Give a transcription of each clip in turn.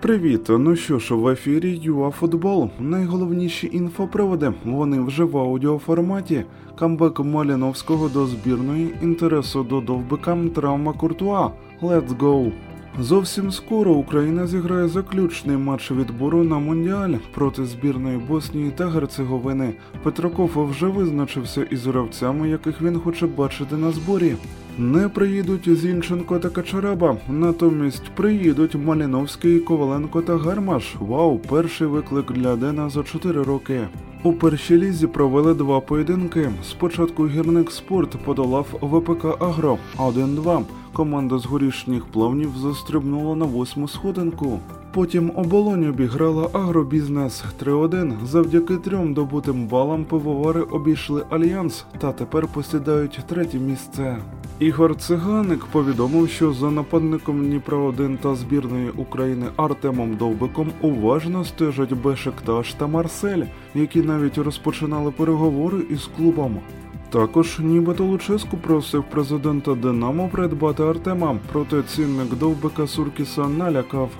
Привіт! Ну що ж, в ефірі ЮАФутбол. Найголовніші інфоприводи. Вони вже в аудіоформаті. Камбек Маліновського до збірної, інтересу до довбика, травма Куртуа. Let's go! Зовсім скоро Україна зіграє заключний матч відбору на Мондіаль проти збірної Боснії та Герцеговини. Петраков вже визначився із гравцями, яких він хоче бачити на зборі. Не приїдуть Зінченко та Качараба, натомість приїдуть Маліновський, Коваленко та Гармаш. Вау, перший виклик для Дена за 4 роки. У першій лізі провели два поєдинки. Спочатку гірник спорт подолав ВПК Агро 1-2. Команда з горішніх плавнів застрибнула на восьму сходинку. Потім оболонь обіграла агробізнес 3-1. Завдяки трьом добутим балам пивовари обійшли альянс та тепер посідають третє місце. Ігор Циганик повідомив, що за нападником Дніпра 1 та збірної України Артемом Довбиком уважно стежать Бешикташ та Марсель, які навіть розпочинали переговори із клубом. Також нібито Луческу просив президента Динамо придбати Артема, проте цінник Довбика Суркіса налякав.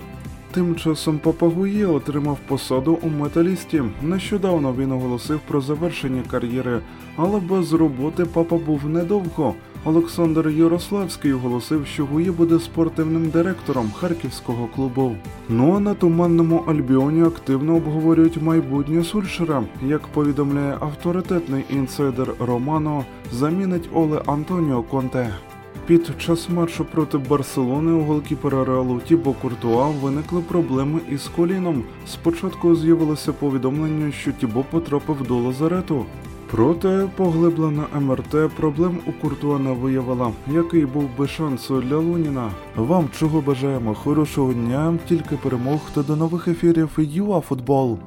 Тим часом Папагує отримав посаду у металісті. Нещодавно він оголосив про завершення кар'єри, але без роботи папа був недовго. Олександр Ярославський оголосив, що Гує буде спортивним директором харківського клубу. Ну а на туманному Альбіоні активно обговорюють майбутнє Сульшера. Як повідомляє авторитетний інсайдер Романо, замінить Оле Антоніо Конте. Під час матчу проти Барселони у голкіпера Реалу Тібо Куртуа виникли проблеми із коліном. Спочатку з'явилося повідомлення, що Тібо потрапив до лазарету. Проте поглиблена МРТ проблем у Куртуа не виявила, який був би шанс для Луніна. Вам чого бажаємо хорошого дня, тільки перемог та до нових ефірів ЮАФутбол.